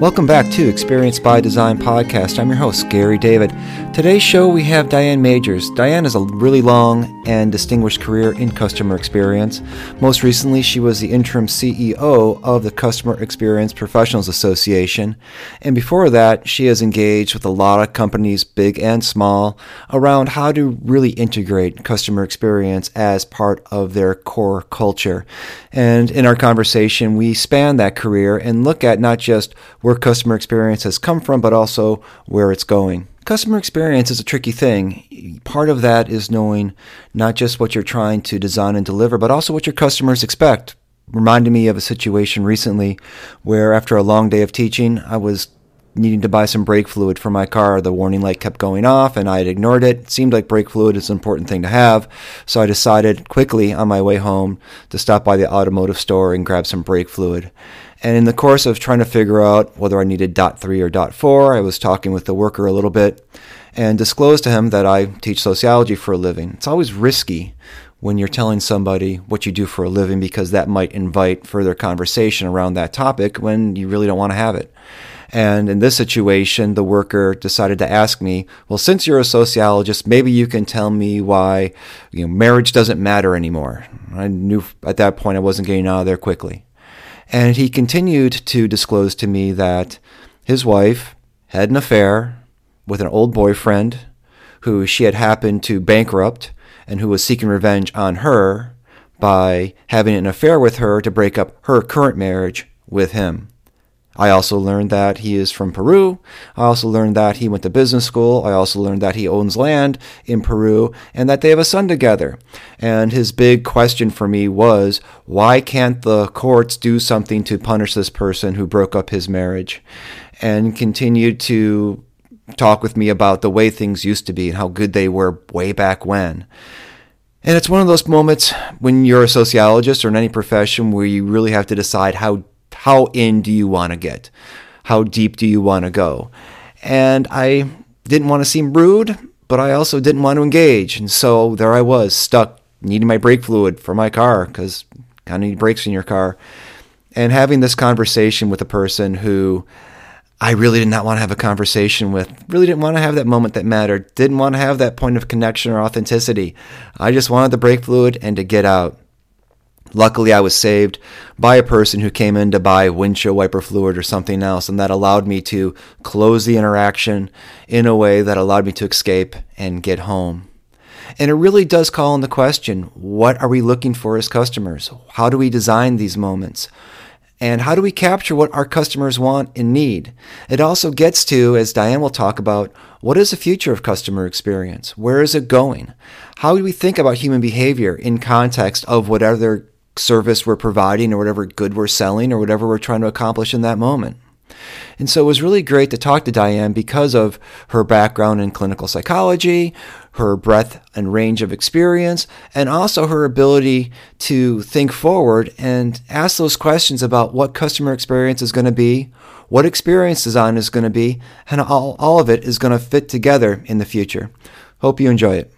Welcome back to Experience by Design podcast. I'm your host, Gary David. Today's show we have Diane Magers. Diane has a really long and distinguished career in customer experience. Most recently, she was the interim CEO of the Customer Experience Professionals Association. And before that, she has engaged with a lot of companies, big and small, around how to really integrate customer experience as part of their core culture. And in our conversation, we span that career and look at not just where customer experience has come from, but also where it's going. Customer experience is a tricky thing. Part of that is knowing not just what you're trying to design and deliver, but also what your customers expect. Reminded me of a situation recently where, after a long day of teaching, I was needing to buy some brake fluid for my car. The warning light kept going off and I had ignored it. It seemed like brake fluid is an important thing to have. So I decided quickly on my way home to stop by the automotive store and grab some brake fluid. And in the course of trying to figure out whether I needed dot three or dot four, I was talking with the worker a little bit and disclosed to him that I teach sociology for a living. It's always risky when you're telling somebody what you do for a living because that might invite further conversation around that topic when you really don't want to have it. And in this situation, the worker decided to ask me, well, since you're a sociologist, maybe you can tell me why you know, marriage doesn't matter anymore. I knew at that point I wasn't getting out of there quickly. And he continued to disclose to me that his wife had an affair with an old boyfriend who she had happened to bankrupt and who was seeking revenge on her by having an affair with her to break up her current marriage with him. I also learned that he is from Peru. I also learned that he went to business school. I also learned that he owns land in Peru and that they have a son together. And his big question for me was why can't the courts do something to punish this person who broke up his marriage? And continued to talk with me about the way things used to be and how good they were way back when. And it's one of those moments when you're a sociologist or in any profession where you really have to decide how how in do you want to get? How deep do you want to go? And I didn't want to seem rude, but I also didn't want to engage. And so there I was, stuck needing my brake fluid for my car because kind of need brakes in your car. And having this conversation with a person who I really did not want to have a conversation with, really didn't want to have that moment that mattered, didn't want to have that point of connection or authenticity. I just wanted the brake fluid and to get out. Luckily, I was saved by a person who came in to buy windshield wiper fluid or something else, and that allowed me to close the interaction in a way that allowed me to escape and get home. And it really does call into question what are we looking for as customers? How do we design these moments? And how do we capture what our customers want and need? It also gets to, as Diane will talk about, what is the future of customer experience? Where is it going? How do we think about human behavior in context of whatever service we're providing or whatever good we're selling or whatever we're trying to accomplish in that moment. And so it was really great to talk to Diane because of her background in clinical psychology, her breadth and range of experience, and also her ability to think forward and ask those questions about what customer experience is going to be, what experience design is going to be, and all, all of it is going to fit together in the future. Hope you enjoy it.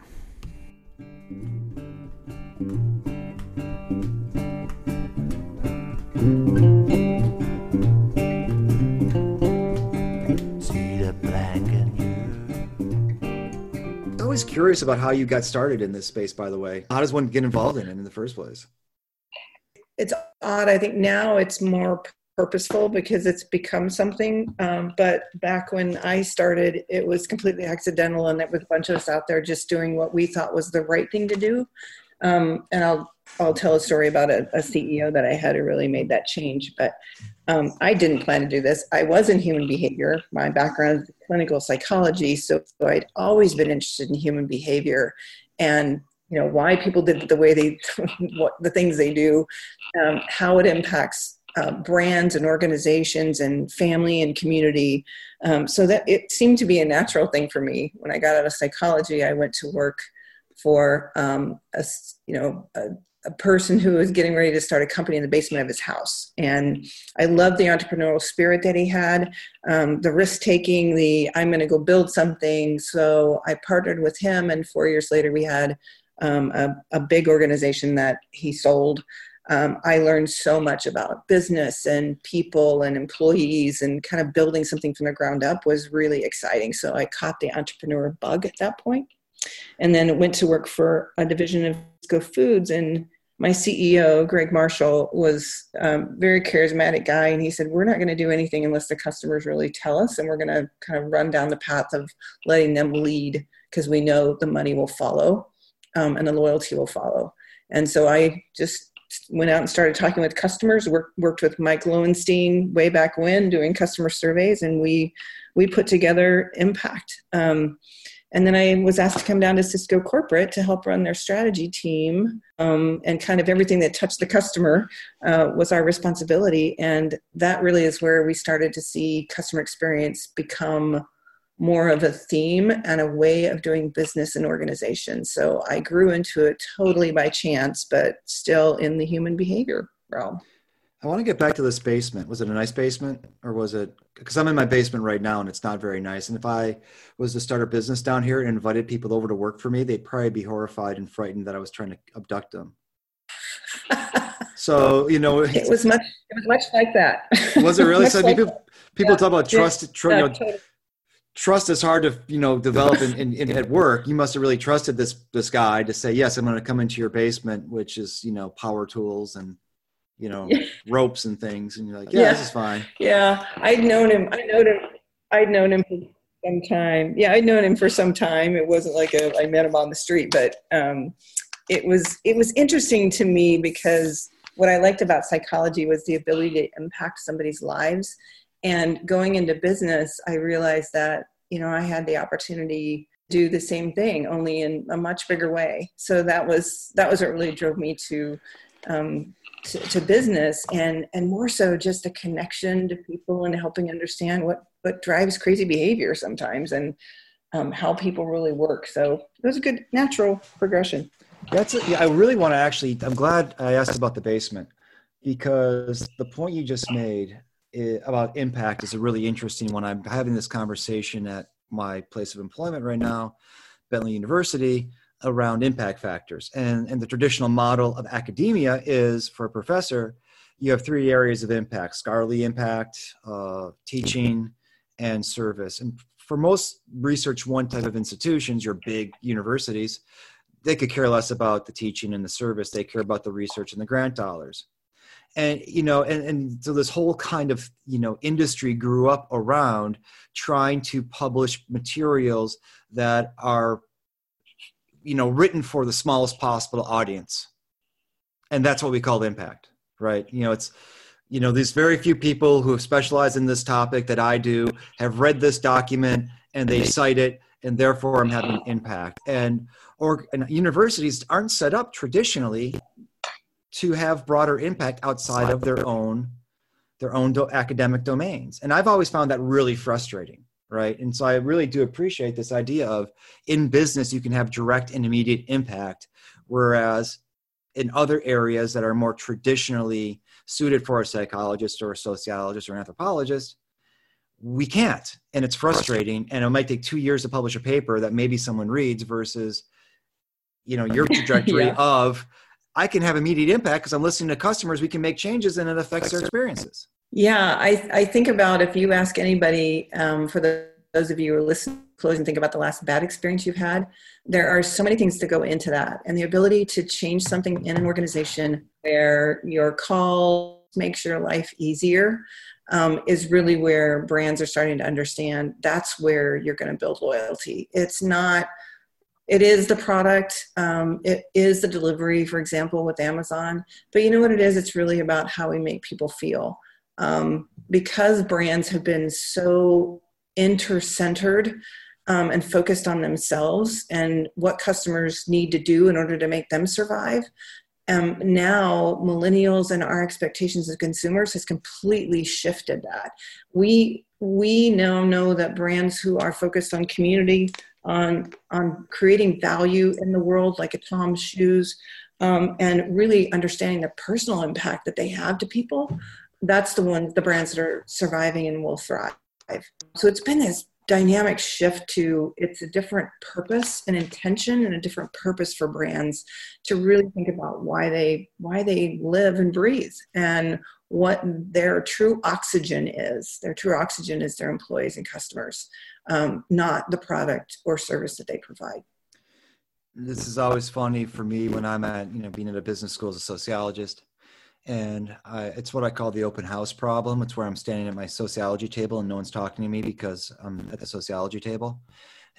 Always curious about how you got started in this space, by the way. How does one get involved in it in the first place? It's odd. I think now it's more purposeful because it's become something. Um, but back when I started, it was completely accidental, and it was a bunch of us out there just doing what we thought was the right thing to do. Um, and I'll I'll tell a story about a, a, CEO that I had who really made that change. But um, I didn't plan to do this. I was in human behavior. My background is clinical psychology, so, I'd always been interested in human behavior and you know why people did the way they what the things they do, um, how it impacts uh, brands and organizations and family and community. Um, so that it seemed to be a natural thing for me. When I got out of psychology, I went to work for um, a you know a, a person who was getting ready to start a company in the basement of his house. And I loved the entrepreneurial spirit that he had, um, the risk taking, the I'm going to go build something. So I partnered with him, and four years later, we had um, a, a, big organization that he sold. um, I learned so much about business and people and employees and kind of building something from the ground up was really exciting. So I caught the entrepreneur bug at that point and then went to work for a division of Go Foods and my CEO, Greg Marshall, was a um, very charismatic guy, and he said, "We're not going to do anything unless the customers really tell us, and we're going to kind of run down the path of letting them lead because we know the money will follow, um, and the loyalty will follow." And so I just went out and started talking with customers. Worked worked with Mike Lowenstein way back when doing customer surveys, and we we put together Impact. Um, and then I was asked to come down to Sysco Corporate to help run their strategy team. Um, and kind of everything that touched the customer uh, was our responsibility. And that really is where we started to see customer experience become more of a theme and a way of doing business and organization. So I grew into it totally by chance, but still in the human behavior realm. I want to get back to this basement. Was it a nice basement or was it because I'm in my basement right now and it's not very nice. And if I was to start a business down here and invited people over to work for me, they'd probably be horrified and frightened that I was trying to abduct them. so, you know, it was much it was much like that. Was it really? so like people people yeah. talk about trust tr- yeah, you know, totally. trust is hard to, you know, develop in, in, in, at work. You must have really trusted this this guy to say, "Yes, I'm going to come into your basement," which is, you know, power tools and you know, ropes and things, and you're like, yeah, yeah, this is fine. Yeah, I'd known him. I known him. I'd known him for some time. Yeah, I'd known him for some time. It wasn't like a, I met him on the street, but um, it was it was interesting to me because what I liked about psychology was the ability to impact somebody's lives. And going into business, I realized that you know I had the opportunity to do the same thing only in a much bigger way so that was that was what really drove me to um, to, to, business and and more so just a connection to people and helping understand what what drives crazy behavior sometimes and um, how people really work. So it was a good natural progression. That's a, yeah i really want to actually i'm glad i asked about the basement because the point you just made is, about impact is a really interesting one. I'm having this conversation at my place of employment right now bentley university around impact factors. And, and the traditional model of academia is for a professor, you have three areas of impact scholarly impact, uh, teaching, and service. And for most research one type of institutions, your big universities, they could care less about the teaching and the service. They care about the research and the grant dollars. And you know, and, and so this whole kind of you know industry grew up around trying to publish materials that are you know written for the smallest possible audience. And that's what we call impact right? You know it's you know these very few people who have specialized in this topic that i do have read this document and they cite it and therefore i'm having impact. And or and universities aren't set up traditionally to have broader impact outside of their own their own do- academic domains. And i've always found that really frustrating right? And so i really do appreciate this idea of in business you can have direct and immediate impact whereas in other areas that are more traditionally suited for a psychologist or a sociologist or an anthropologist we can't. And it's frustrating. And it might take two years to publish a paper that maybe someone reads versus you know your trajectory yeah. of i can have immediate impact because i'm listening to customers. We can make changes and it affects their experiences yeah, I, I think about if you ask anybody, um, for the, those of you who are listening, close and think about the last bad experience you've had, there are so many things to go into that. And the ability to change something in an organization where your call makes your life easier um, is really where brands are starting to understand that's where you're going to build loyalty. It's not it is the product um, it is the delivery for example with amazon but you know what it is it's really about how we make people feel um, because brands have been so inter-centered um, and focused on themselves and what customers need to do in order to make them survive um, now millennials and our expectations as consumers has completely shifted that. We we now know that brands who are focused on community on on creating value in the world like a tom's shoes um, and really understanding the personal impact that they have to people that's the one the brands that are surviving and will thrive. So it's been this dynamic shift to it's a different purpose and intention and a different purpose for brands to really think about why they why they live and breathe and what their true oxygen is. Their true oxygen is their employees and customers um, not the product or service that they provide. This is always funny for me when i'm at you know being at a business school as a sociologist and I, it's what I call the open house problem. It's where I'm standing at my sociology table and no one's talking to me because I'm at the sociology table.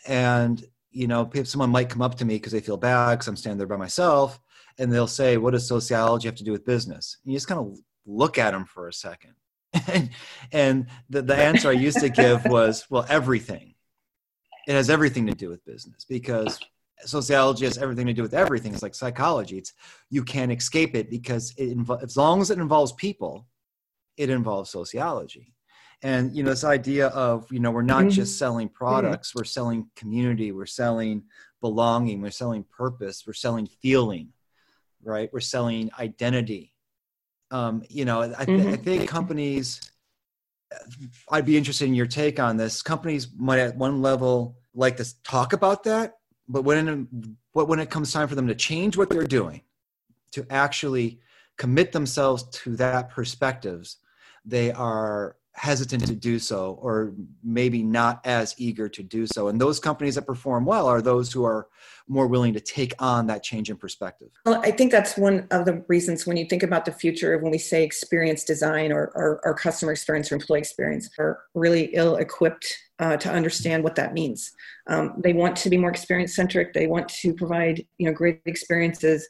And you know, someone might come up to me because they feel bad because I'm standing there by myself, and they'll say, "What does sociology have to do with business?" And you just kind of look at them for a second, and, the, the answer I used to give was, "Well, everything. It has everything to do with business because sociology has everything to do with everything. It's like psychology. It's you can't escape it because it invo- as long as it involves people, it involves sociology. And you know this idea of you know we're not mm-hmm. just selling products, mm-hmm. we're selling community, we're selling belonging, we're selling purpose, we're selling feeling, right? We're selling identity. Um, you know, I, th- mm-hmm. I think companies. I'd be interested in your take on this. Companies might at one level like to talk about that but when when it comes time for them to change what they're doing to actually commit themselves to that perspectives they are hesitant to do so or maybe not as eager to do so. And those companies that perform well are those who are more willing to take on that change in perspective. Well i think that's one of the reasons when you think about the future of when we say experience design or, or, or customer experience or employee experience are really ill equipped uh, to understand what that means um, they want to be more experience centric they want to provide you know great experiences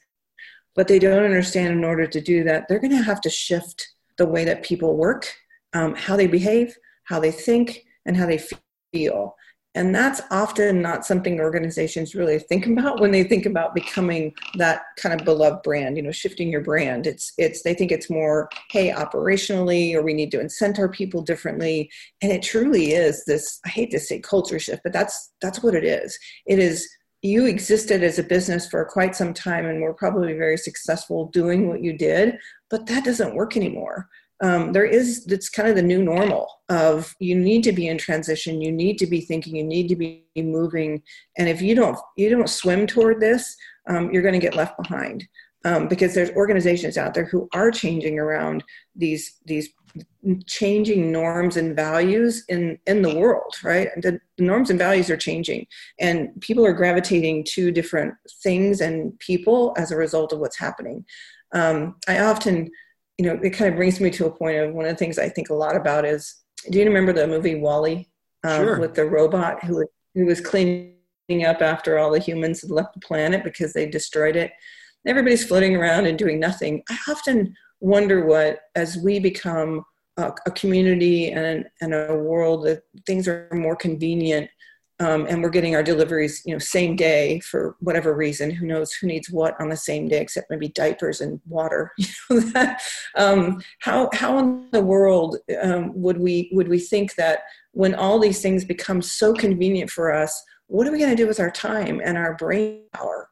but they don't understand in order to do that they're going to have to shift the way that people work um, how they behave, how they think, and how they feel. And that's often not something organizations really think about when they think about becoming that kind of beloved brand, you know, shifting your brand. It's it's they think it's more, hey, operationally, or we need to incent our people differently. And it truly is this, I hate to say culture shift, but that's that's what it is. It is you existed as a business for quite some time and were probably very successful doing what you did, but that doesn't work anymore um, there is it's kind of the new normal of you need to be in transition you need to be thinking you need to be moving. And if you don't you don't swim toward this um, you're going to get left behind. Um, because there's organizations out there who are changing around these these changing norms and values in in the world right? The, the norms and values are changing. And people are gravitating to different things and people as a result of what's happening. Um, i often you know, it kind of brings me to a point of one of the things I think a lot about is do you remember the movie WALL-E um, sure. with the robot who, who was cleaning up after all the humans had left the planet because they destroyed it? Everybody's floating around and doing nothing. I often wonder what, as we become a, a community and, and a world that things are more convenient, um, and we're getting our deliveries you know same day for whatever reason. Who knows who needs what on the same day except maybe diapers and water um, how how in the world um, would we would we think that when all these things become so convenient for us what are we going to do with our time and our brain power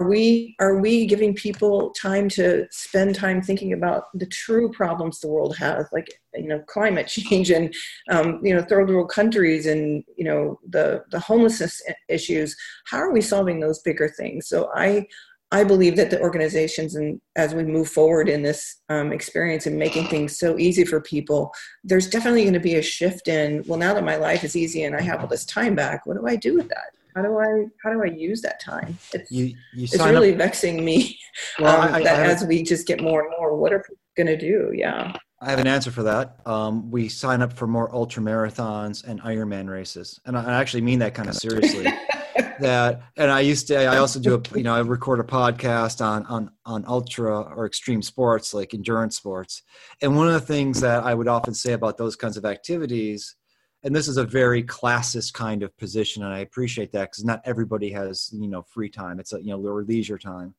are we are we giving people time to spend time thinking about the true problems the world has like you know climate change and um, you know third world countries and you know the the homelessness issues how are we solving those bigger things so i I believe that the organizations and as we move forward in this um, experience and making things so easy for people, there's definitely going to be a shift in. Well, now that my life is easy and I have all this time back, what do I do with that? How do I how do I use that time? It's, you, you it's really up. vexing me well, um, I, that I as we just get more and more, what are people going to do? Yeah. I have an answer for that. Um, we sign up for more ultra marathons and Ironman races, and I actually mean that kind of seriously. that, and I used to. I also do a, you know, I record a podcast on on on ultra or extreme sports like endurance sports, and one of the things that I would often say about those kinds of activities and this is a very classist kind of position and i appreciate that because not everybody has you know free time. It's a you know or leisure time.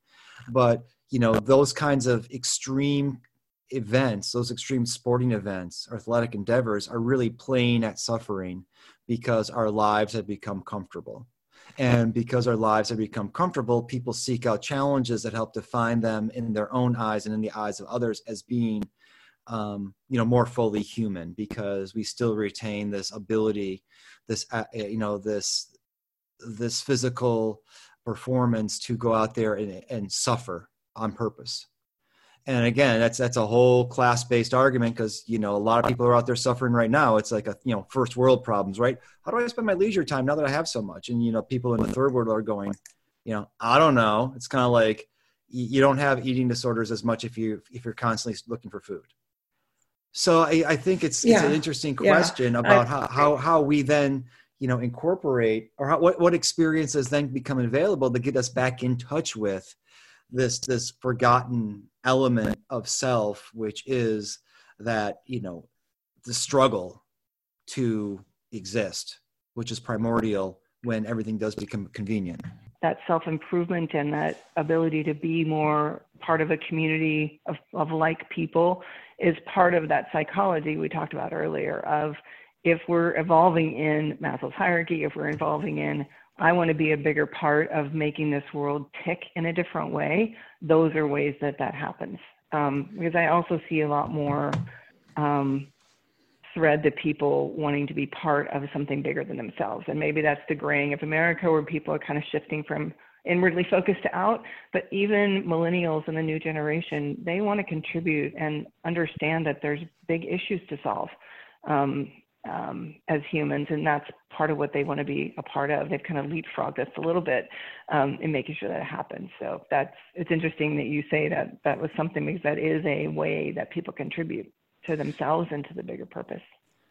But you know those kinds of extreme events those extreme sporting events athletic endeavors are really playing at suffering because our lives have become comfortable. And because our lives have become comfortable people seek out challenges that help define them in their own eyes and in the eyes of others as being um, you know more fully human because we still retain this ability this uh, you know this this physical performance to go out there and, and suffer on purpose. And again that's that's a whole class based argument because you know a lot of people are out there suffering right now. It's like a you know first world problems right? How do i spend my leisure time now that i have so much? And you know people in the third world are going you know i don't know. It's kind of like you don't have eating disorders as much if you if you're constantly looking for food so i, I think it's, yeah. it's an interesting question yeah. about I, how, how how we then you know incorporate or how, what what experiences then become available to get us back in touch with this this forgotten element of self which is that you know the struggle to exist which is primordial when everything does become convenient that self improvement and that ability to be more part of a community of, of like people is part of that psychology we talked about earlier of if we're evolving in Maslow's hierarchy, if we're evolving in I want to be a bigger part of making this world tick in a different way, those are ways that that happens. Um, because I also see a lot more um, thread to people wanting to be part of something bigger than themselves. And maybe that's the graying of America where people are kind of shifting from inwardly focused out. But even millennials and the new generation, they want to contribute and understand that there's big issues to solve. Um, um, as humans, and that's part of what they want to be a part of. They've kind of leapfrogged us a little bit um, in making sure that happens. So that's it's interesting that you say that that was something because that is a way that people contribute to themselves and to the bigger purpose.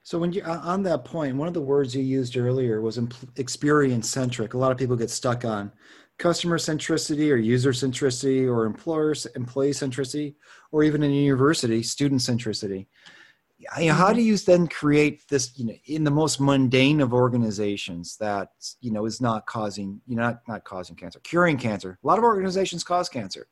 So when you on that point, one of the words you used earlier was experience centric. A lot of people get stuck on customer centricity or user centricity or employer employee centricity or even in university student centricity. You know, how mm-hmm. do you then create this you know in the most mundane of organizations that you know is not causing you know not, not causing cancer curing cancer? A lot of organizations cause cancer.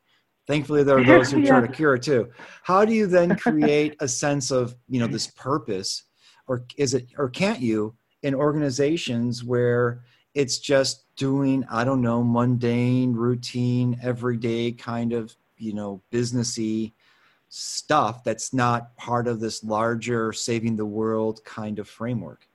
Thankfully there are those who yeah. try to cure it too. How do you then create a sense of you know this purpose? Or is it or can't you in organizations where it's just doing i don't know mundane routine everyday kind of you know businessy stuff that's not part of this larger saving the world kind of framework?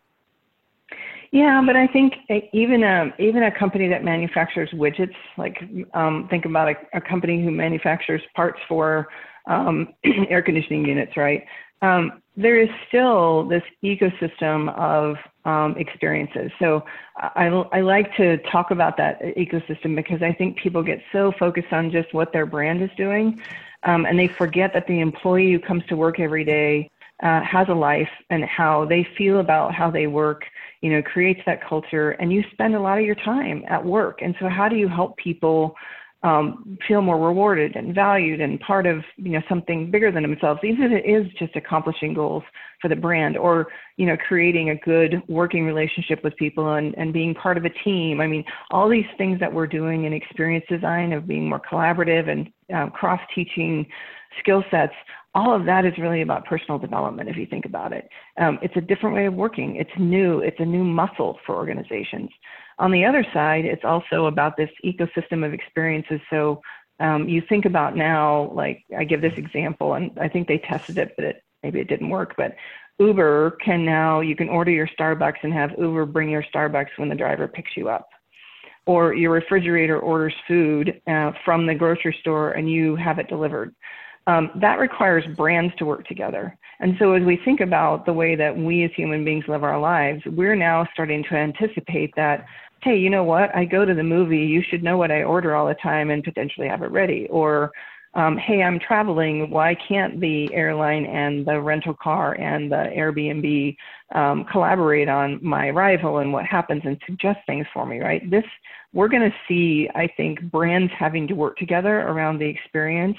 Yeah but i think even a even a company that manufactures widgets like um, think about a, a, company who manufactures parts for um, air conditioning units right? Um, there is still this ecosystem of um, experiences. So I, I like to talk about that ecosystem because I think people get so focused on just what their brand is doing um, and they forget that the employee who comes to work every day uh, has a life and how they feel about how they work you know creates that culture and you spend a lot of your time at work and so how do you help people um, feel more rewarded and valued and part of you know something bigger than themselves, even if it is just accomplishing goals for the brand or you know creating a good working relationship with people and, and being part of a team. I mean, all these things that we're doing in experience design of being more collaborative and um, cross teaching skill sets. All of that is really about personal development if you think about it. Um, it's a different way of working. It's new. It's a new muscle for organizations. On the other side, it's also about this ecosystem of experiences. So um, you think about now, like I give this example, and I think they tested it, but it, maybe it didn't work. But Uber can now, you can order your Starbucks and have Uber bring your Starbucks when the driver picks you up. Or your refrigerator orders food uh, from the grocery store and you have it delivered. Um, that requires brands to work together. And so, as we think about the way that we as human beings live our lives, we're now starting to anticipate that hey, you know what? I go to the movie. You should know what I order all the time and potentially have it ready. Or, um, hey, I'm traveling. Why can't the airline and the rental car and the Airbnb um, collaborate on my arrival and what happens and suggest things for me, right? This, we're going to see, I think, brands having to work together around the experience.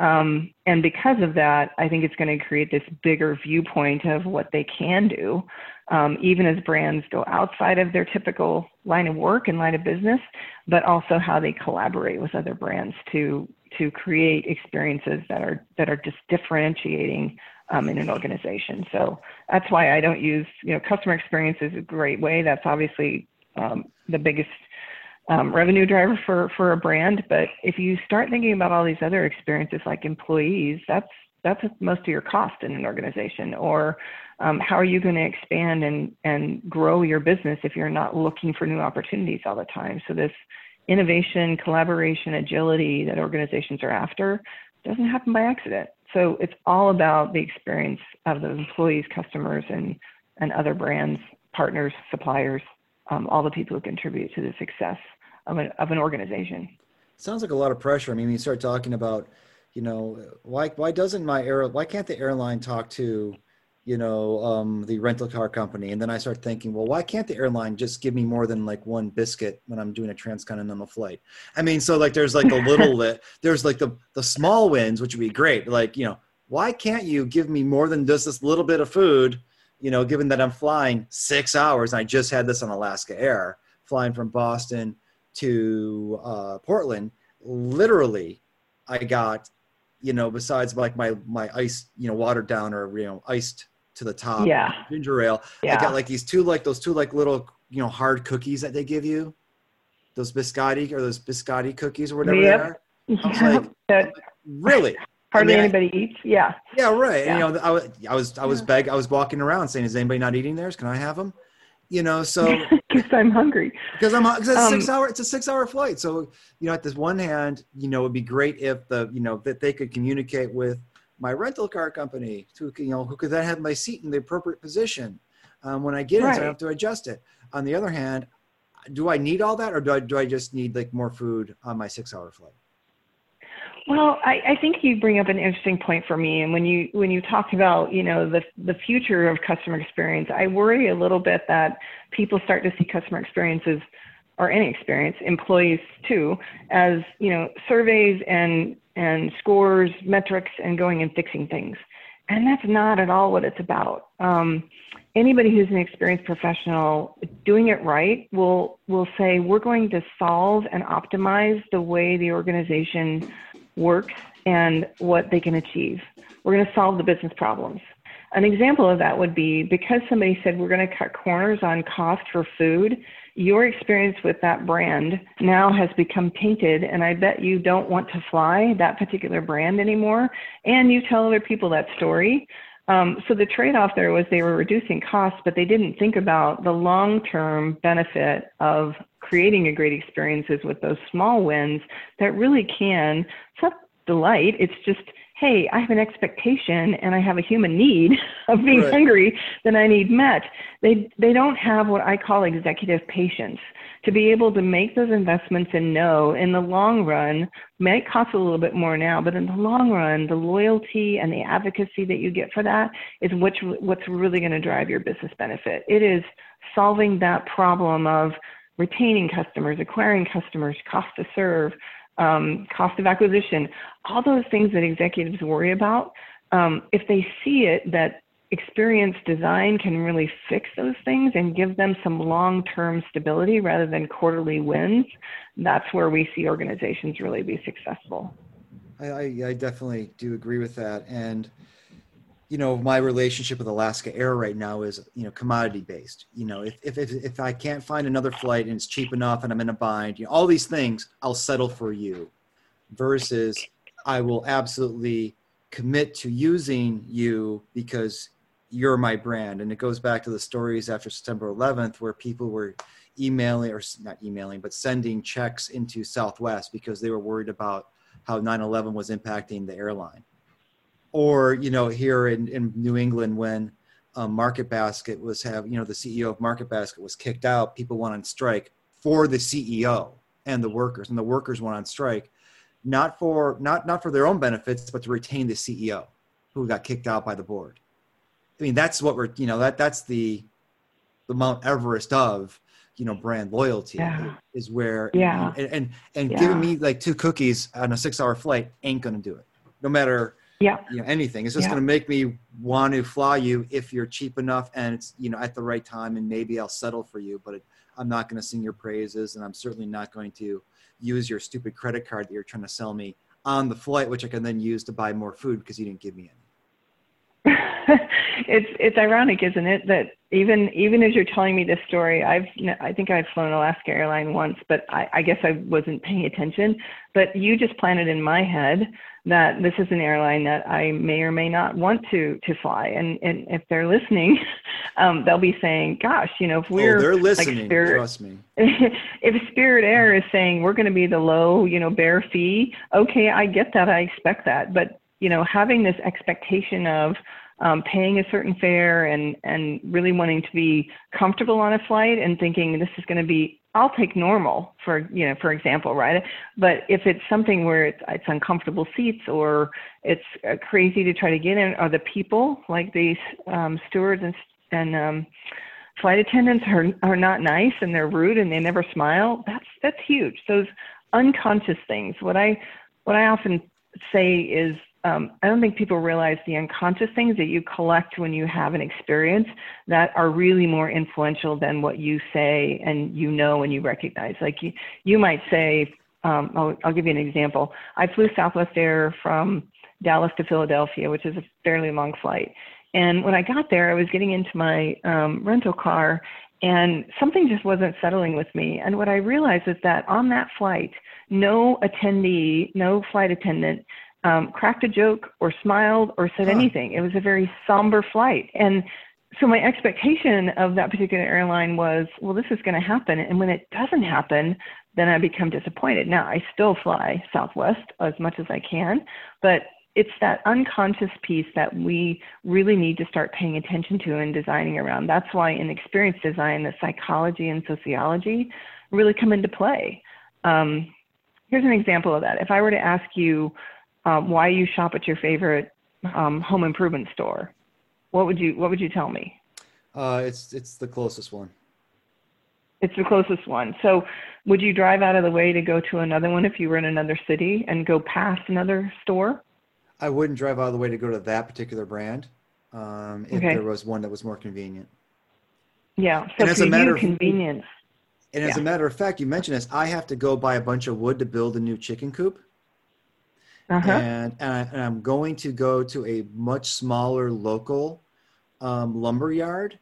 Um, and because of that, I think it's going to create this bigger viewpoint of what they can do um, even as brands go outside of their typical line of work and line of business, but also how they collaborate with other brands to to create experiences that are that are just differentiating um, in an organization. So that's why I don't use you know customer experience is a great way. That's obviously um, the biggest um, revenue driver for for a brand. But if you start thinking about all these other experiences like employees, that's that's most of your cost in an organization. Or um, how are you going to expand and and grow your business if you're not looking for new opportunities all the time? So this innovation, collaboration, agility that organizations are after doesn't happen by accident. So it's all about the experience of the employees, customers, and and other brands, partners, suppliers, um, all the people who contribute to the success of, a, of an organization. Sounds like a lot of pressure. I mean, you start talking about, you know, why why doesn't my air why can't the airline talk to, you know, um, the rental car company? And then I start thinking, well, why can't the airline just give me more than like one biscuit when I'm doing a transcontinental flight? I mean, so like there's like a little that there's like the the small wins, which would be great. Like you know, why can't you give me more than just this little bit of food? You know, given that I'm flying six hours, and I just had this on Alaska Air, flying from Boston to uh, Portland, literally, I got, you know, besides like my my ice, you know, watered down or you know, iced to the top, yeah, ginger ale. Yeah. I got like these two like those two like little you know hard cookies that they give you, those biscotti or those biscotti cookies or whatever yep. they are. I was like, really? Hardly I mean, anybody eats. Yeah. Yeah, right. Yeah. And, you know, I was I was I was yeah. beg I was walking around saying, "Is anybody not eating theirs? Can I have them?" you know so because i'm hungry because i'm because it's um, six hour it's a six hour flight so you know at this one hand you know it'd be great if the you know that they could communicate with my rental car company to you know who could then have my seat in the appropriate position um, when i get right. it so i have to adjust it on the other hand do i need all that or do i do i just need like more food on my six hour flight well, I, I, think you bring up an interesting point for me. And when you when you talked about you know the the future of customer experience, I worry a little bit that people start to see customer experiences or any experience, employees too, as you know surveys and and scores, metrics, and going and fixing things. And that's not at all what it's about. Um, anybody who's an experienced professional doing it right will will say we're going to solve and optimize the way the organization works and what they can achieve. We're going to solve the business problems. An example of that would be because somebody said we're going to cut corners on cost for food, your experience with that brand now has become tainted, and I bet you don't want to fly that particular brand anymore. And you tell other people that story. Um, so the trade off there was they were reducing costs, but they didn't think about the long term benefit of creating a great experiences with those small wins that really can, it's not delight, it's just, hey, I have an expectation and I have a human need of being right. hungry that I need met. They, they don't have what I call executive patience to be able to make those investments and know in the long run, might cost a little bit more now, but in the long run, the loyalty and the advocacy that you get for that is what's, what's really going to drive your business benefit. It is solving that problem of retaining customers, acquiring customers, cost to serve, um, cost of acquisition, all those things that executives worry about. Um, if they see it that experience design can really fix those things and give them some long-term stability rather than quarterly wins, that's where we see organizations really be successful. I, I definitely do agree with that. And you know my relationship with alaska air right now is you know commodity based. You know if, if, if i can't find another flight and it's cheap enough and i'm in a bind you know all these things i'll settle for you versus i will absolutely commit to using you because you're my brand. And it goes back to the stories after september 11th where people were emailing or not emailing but sending checks into southwest because they were worried about how 9-11 was impacting the airline or you know here in, in new england when um, market basket was have you know the ceo of market basket was kicked out people went on strike for the ceo and the workers and the workers went on strike not for not not for their own benefits but to retain the ceo who got kicked out by the board i mean that's what we're you know that that's the the mount everest of you know brand loyalty yeah. is where yeah and and, and yeah. giving me like two cookies on a six hour flight ain't gonna do it no matter yeah. You know anything. It's just yeah. going to make me want to fly you if you're cheap enough and it's you know at the right time and maybe i'll settle for you but it, i'm not going to sing your praises and i'm certainly not going to use your stupid credit card that you're trying to sell me on the flight which i can then use to buy more food because you didn't give me any it's it's ironic, isn't it, that even even as you're telling me this story, I've I think I've flown Alaska Airline once, but I, I guess I wasn't paying attention. But you just planted in my head that this is an airline that I may or may not want to to fly, and and if they're listening, um, they'll be saying, "Gosh, you know, if oh, we're oh, they're listening, like Spirit, trust me. if Spirit Air is saying we're going to be the low, you know, bare fee, okay, I get that, I expect that, but you know, having this expectation of um, paying a certain fare and and really wanting to be comfortable on a flight and thinking this is going to be I'll take normal for you know for example right? But if it's something where it's, it's uncomfortable seats or it's uh, crazy to try to get in or the people like these um, stewards and and um, flight attendants are are not nice and they're rude and they never smile that's that's huge. Those unconscious things. What I what I often say is um, I don't think people realize the unconscious things that you collect when you have an experience that are really more influential than what you say and you know and you recognize. Like you, you might say, um, I'll, I'll give you an example. I flew Southwest Air from Dallas to Philadelphia, which is a fairly long flight. And when I got there, I was getting into my um, rental car and something just wasn't settling with me. And what I realized is that on that flight, no attendee, no flight attendant um, cracked a joke or smiled or said huh. anything. It was a very somber flight. And so my expectation of that particular airline was, well, this is going to happen. And when it doesn't happen, then I become disappointed. Now, I still fly Southwest as much as I can, but it's that unconscious piece that we really need to start paying attention to and designing around. That's why in experience design, the psychology and sociology really come into play. Um, here's an example of that. If I were to ask you, um, why you shop at your favorite um, home improvement store, what would you what would you tell me? Uh, it's it's the closest one. It's the closest one. So, would you drive out of the way to go to another one if you were in another city and go past another store? I wouldn't drive out of the way to go to that particular brand um, if okay. there was one that was more convenient. Yeah. So and as a matter of convenience. And as yeah. a matter of fact, you mentioned this. I have to go buy a bunch of wood to build a new chicken coop uh-huh. and, and, I, am going to go to a much smaller local um, lumber yard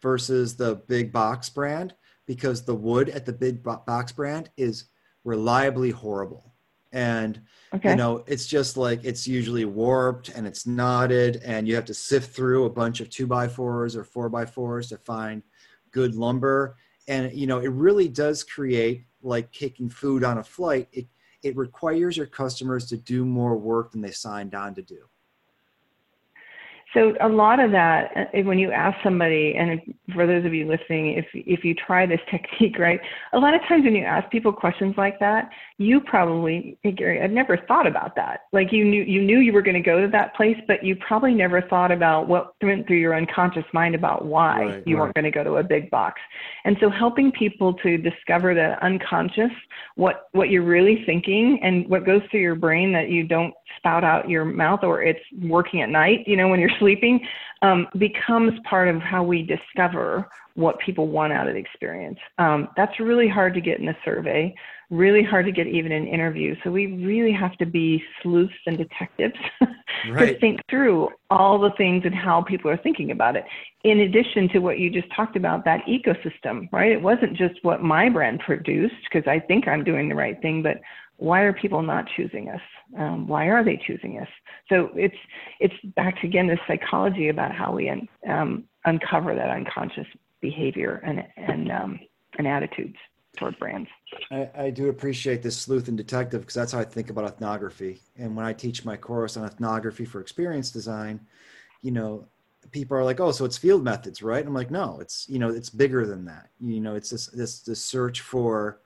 versus the big box brand because the wood at the big box brand is reliably horrible and okay. you know it's just like it's usually warped and it's knotted and you have to sift through a bunch of two by fours or four by fours to find good lumber and you know it really does create like taking food on a flight it it requires your customers to do more work than they signed on to do. So a lot of that, uh, when you ask somebody, and for those of you listening, if if you try this technique, right, a lot of times when you ask people questions like that, you probably, hey Gary, I've never thought about that. Like you knew you knew you were going to go to that place, but you probably never thought about what went through your unconscious mind about why right, you right. weren't going to go to a big box. And so helping people to discover the unconscious, what what you're really thinking, and what goes through your brain that you don't spout out your mouth or it's working at night, you know, when you're sleeping, um, becomes part of how we discover what people want out of the experience. Um, that's really hard to get in a survey, really hard to get even in interviews. So we really have to be sleuths and detectives right. to think through all the things and how people are thinking about it. In addition to what you just talked about, that ecosystem, right? It wasn't just what my brand produced, because I think I'm doing the right thing, but why are people not choosing us? Um, why are they choosing us? So it's it's back to again this psychology about how we un, um, uncover that unconscious behavior and and um, and attitudes toward brands. I, I do appreciate this sleuth and detective because that's how I think about ethnography. And when I teach my course on ethnography for experience design, you know, people are like, "Oh, so it's field methods, right?" I'm like, "No, it's you know, it's bigger than that. You know, it's this this this search for."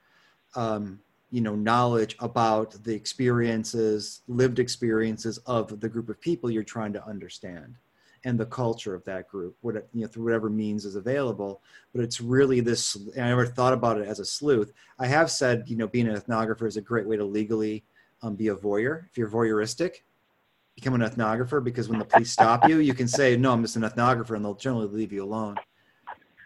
Um, you know knowledge about the experiences lived experiences of the group of people you're trying to understand and the culture of that group what you know through whatever means is available. But it's really this i never thought about it as a sleuth. I have said you know being an ethnographer is a great way to legally um, be a voyeur. If you're voyeuristic become an ethnographer because when the police stop you you can say no i'm just an ethnographer and they'll generally leave you alone.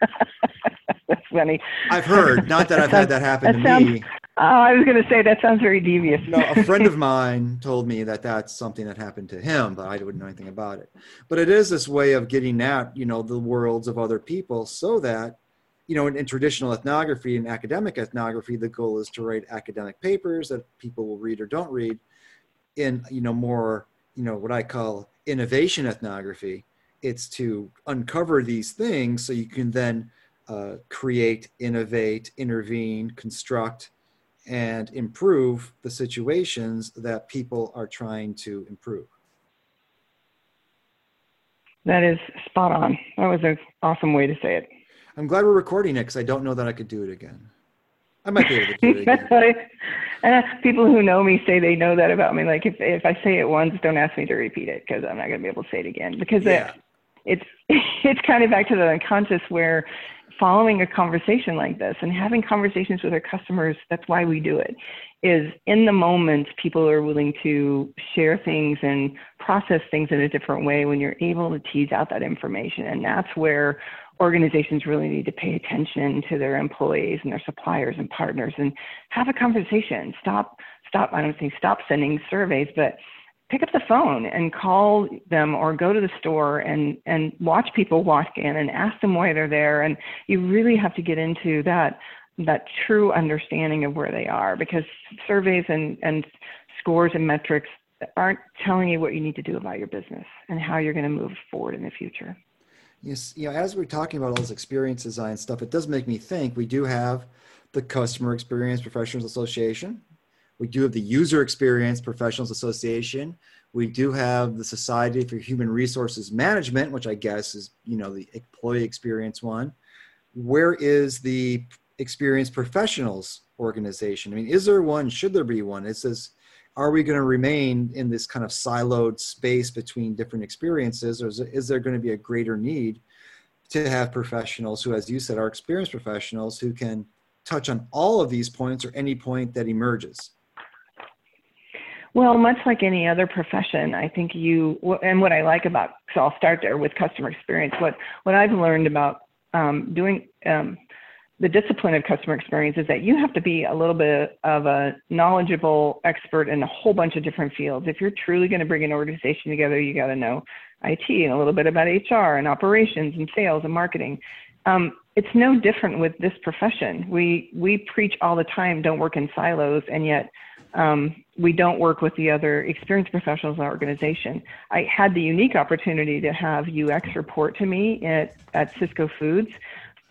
That's funny. I've heard not that i've had that happen that to sounds, me Oh, I was going to say that sounds very devious. no, a friend of mine told me that that's something that happened to him, but I wouldn't know anything about it. But it is this way of getting at, you know, the worlds of other people so that, you know, in, in traditional ethnography and academic ethnography, the goal is to write academic papers that people will read or don't read. In, you know, more, you know, what I call innovation ethnography, it's to uncover these things so you can then uh, create, innovate, intervene, construct, and improve the situations that people are trying to improve. That is spot on. That was an awesome way to say it. I'm glad we're recording it because I don't know that I could do it again. I might be able to do it again. and uh, people who know me say they know that about me. Like if if I say it once, don't ask me to repeat it because I'm not going to be able to say it again. Because yeah. it, it's it's kind of back to the unconscious where following a conversation like this and having conversations with our customers, that's why we do it, is in the moment, people are willing to share things and process things in a different way when you're able to tease out that information. And that's where organizations really need to pay attention to their employees and their suppliers and partners and have a conversation. Stop, stop, I don't think stop sending surveys, but pick up the phone and call them or go to the store and and watch people walk in and ask them why they're there. And you really have to get into that that true understanding of where they are because surveys and and scores and metrics aren't telling you what you need to do about your business and how you're going to move forward in the future. Yes you know as we're talking about all this experience design stuff it does make me think we do have the customer experience professionals association we do have the User Experience Professionals Association. We do have the Society for Human Resources Management, which I guess is, you know, the employee experience one. Where is the Experience Professionals organization? I mean, is there one? Should there be one? It says, are we going to remain in this kind of siloed space between different experiences, or is, is there going to be a greater need to have professionals who, as you said, are experienced professionals who can touch on all of these points or any point that emerges? Well, much like any other profession, I think you, and what I like about, so I'll start there with customer experience. What, what I've learned about um, doing um, the discipline of customer experience is that you have to be a little bit of a knowledgeable expert in a whole bunch of different fields. If you're truly going to bring an organization together, you got to know IT and a little bit about HR and operations and sales and marketing. Um, it's no different with this profession. We we preach all the time, don't work in silos, and yet um, we don't work with the other experienced professionals in our organization. I had the unique opportunity to have UX report to me at, at Sysco Foods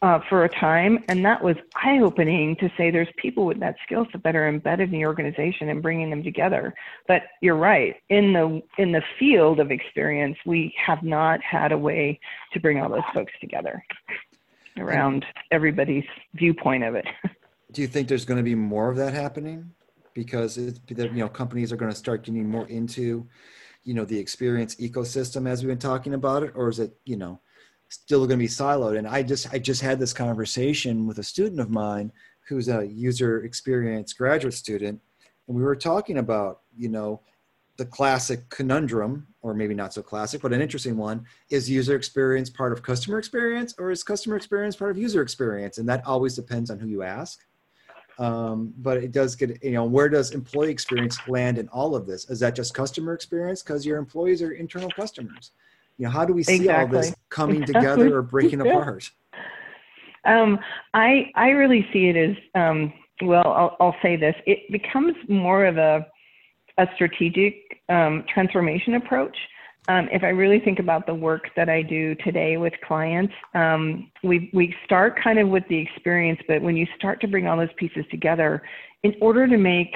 uh, for a time, and that was eye opening to say there's people with that skill set that are embedded in the organization and bringing them together. But you're right, in the in the field of experience, we have not had a way to bring all those folks together around everybody's viewpoint of it. Do you think there's going to be more of that happening? Because it's you know companies are going to start getting more into you know the experience ecosystem as we've been talking about it or is it you know still going to be siloed? And i just i just had this conversation with a student of mine who's a user experience graduate student and we were talking about you know the classic conundrum or maybe not so classic but an interesting one is user experience part of customer experience or is customer experience part of user experience? And that always depends on who you ask um, but it does get, you know, where does employee experience land in all of this? Is that just customer experience? Because your employees are internal customers. You know, how do we see exactly. all this coming together or breaking apart? Um, I I really see it as um, well. I'll, I'll say this: it becomes more of a a strategic um, transformation approach um, if I really think about the work that I do today with clients, um, we, we start kind of with the experience, but when you start to bring all those pieces together, in order to make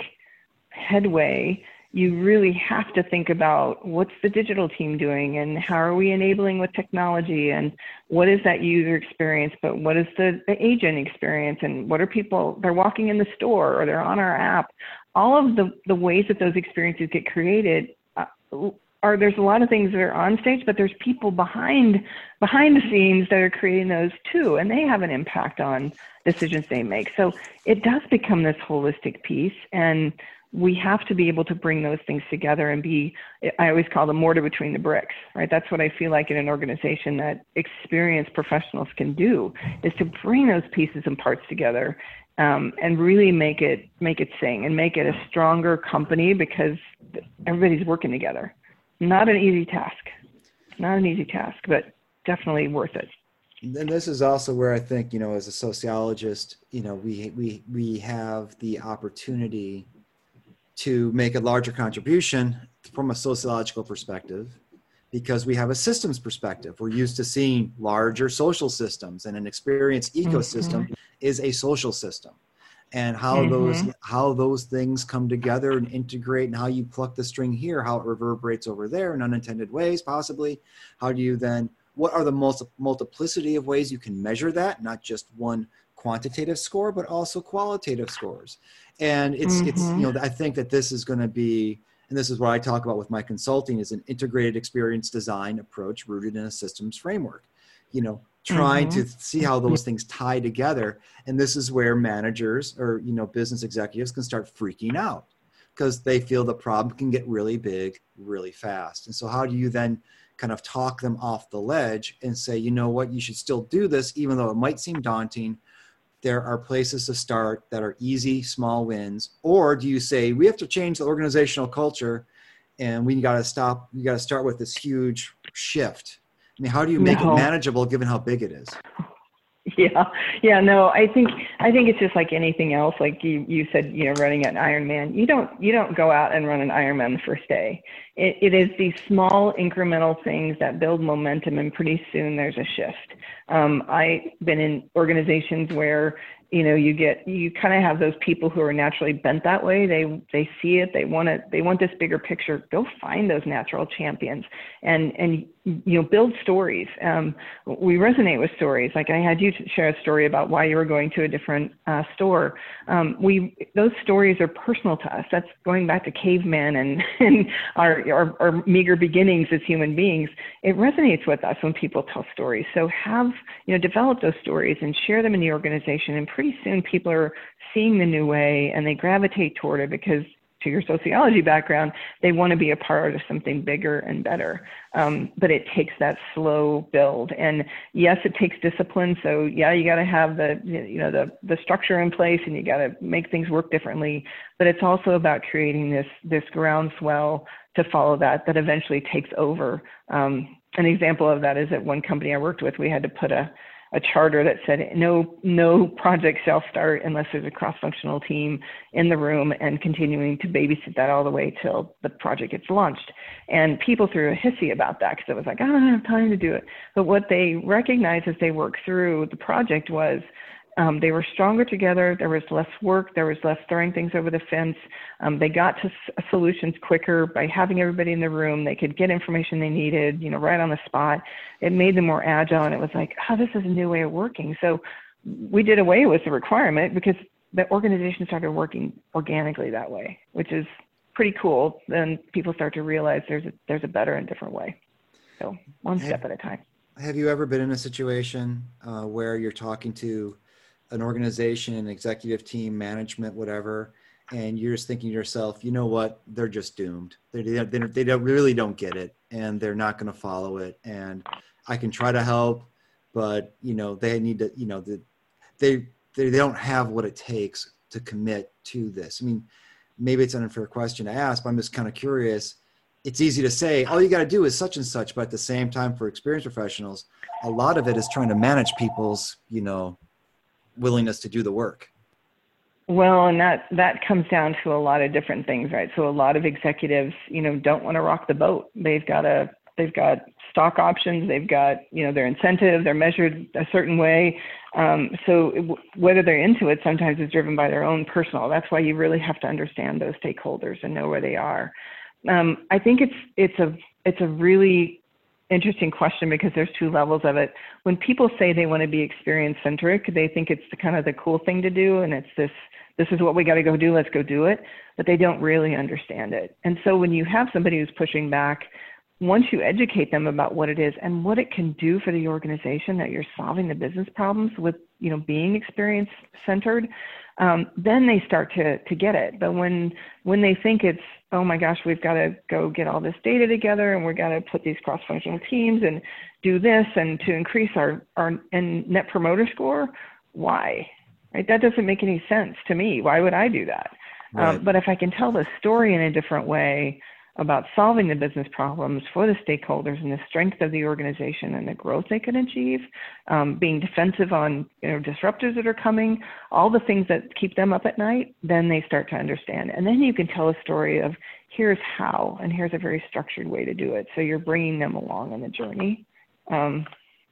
headway, you really have to think about what's the digital team doing and how are we enabling with technology and what is that user experience, but what is the, the agent experience and what are people, they're walking in the store or they're on our app. All of the, the ways that those experiences get created uh, are there's a lot of things that are on stage, but there's people behind behind the scenes that are creating those too, and they have an impact on decisions they make. So it does become this holistic piece, and we have to be able to bring those things together and be i always call the mortar between the bricks right that's what i feel like in an organization that experienced professionals can do is to bring those pieces and parts together um, and really make it make it sing and make it a stronger company because everybody's working together not an easy task not an easy task but definitely worth it and this is also where I think, you know, as a sociologist, you know, we we we have the opportunity to make a larger contribution from a sociological perspective because we have a systems perspective. We're used to seeing larger social systems and an experience ecosystem mm-hmm. is a social system. And how mm-hmm. those how those things come together and integrate and how you pluck the string here, how it reverberates over there in unintended ways, possibly. How do you then what are the multi- multiplicity of ways you can measure that, not just one quantitative score, but also qualitative scores. And it's, mm-hmm. it's, you know, I think that this is going to be, and this is what I talk about with my consulting is an integrated experience design approach rooted in a systems framework, you know, trying mm-hmm. to see how those things tie together. And this is where managers or, you know, business executives can start freaking out because they feel the problem can get really big really fast. And so how do you then kind of talk them off the ledge and say, you know what, you should still do this, even though it might seem daunting. There are places to start that are easy, small wins. Or do you say, we have to change the organizational culture and we got to stop, we got to start with this huge shift? I mean, how do you make no. it manageable given how big it is? yeah. Yeah no i think i think it's just like anything else. Like you you said you know running an ironman you don't you don't go out and run an ironman the first day. It, it is these small incremental things that build momentum and pretty soon there's a shift. Um, i've been in organizations where you know you get you kind of have those people who are naturally bent that way. They they see it. They want it they want this bigger picture. Go find those natural champions. And and you know build stories. Um, we resonate with stories. Like i had you share a story about why you were going to a different uh, store. Um, we those stories are personal to us. That's going back to caveman and and our, our our meager beginnings as human beings. It resonates with us when people tell stories. So have you know develop those stories and share them in the organization. And pretty soon people are seeing the new way and they gravitate toward it because to your sociology background, they want to be a part of something bigger and better. Um, but it takes that slow build, and yes, it takes discipline. So yeah, you got to have the you know the the structure in place, and you got to make things work differently. But it's also about creating this this groundswell to follow that that eventually takes over. Um, an example of that is at one company I worked with, we had to put a a charter that said no no project shall start unless there's a cross-functional team in the room and continuing to babysit that all the way till the project gets launched. And people threw a hissy about that because it was like, I don't have time to do it. But what they recognized as they worked through the project was um, they were stronger together. There was less work. There was less throwing things over the fence. Um, they got to s- solutions quicker by having everybody in the room. They could get information they needed, you know, right on the spot. It made them more agile, and it was like, oh, this is a new way of working. So we did away with the requirement because the organization started working organically that way, which is pretty cool. Then people start to realize there's a, there's a better and different way. So one step at a time. Have you ever been in a situation uh, where you're talking to an organization, an executive team, management, whatever, and you're just thinking to yourself, you know what, they're just doomed. They, they, they don't, really don't get it, and they're not going to follow it. And I can try to help, but you know they need to, you know, the, they they don't have what it takes to commit to this. I mean, maybe it's an unfair question to ask, but I'm just kind of curious. It's easy to say, all you got to do is such and such, but at the same time, for experienced professionals, a lot of it is trying to manage people's, you know, willingness to do the work? Well and that that comes down to a lot of different things right? So a lot of executives you know don't want to rock the boat. They've got a they've got stock options they've got you know their incentive they're measured a certain way. Um, so whether they're into it sometimes is driven by their own personal that's why you really have to understand those stakeholders and know where they are. Um, i think it's it's a it's a really interesting question because there's two levels of it. When people say they want to be experience centric, they think it's the kind of the cool thing to do and it's this this is what we got to go do, let's go do it, but they don't really understand it. And so when you have somebody who's pushing back, once you educate them about what it is and what it can do for the organization that you're solving the business problems with, you know, being experience centered, um, then they start to to get it. But when when they think it's oh my gosh, we've got to go get all this data together and we've got to put these cross-functional teams and do this and to increase our our and net promoter score, why? Right? That doesn't make any sense to me. Why would I do that? Um, right. Um, but if I can tell the story in a different way, about solving the business problems for the stakeholders and the strength of the organization and the growth they can achieve, um, being defensive on you know, disruptors that are coming, all the things that keep them up at night, then they start to understand. And then you can tell a story of here's how, and here's a very structured way to do it. So you're bringing them along on the journey. Um,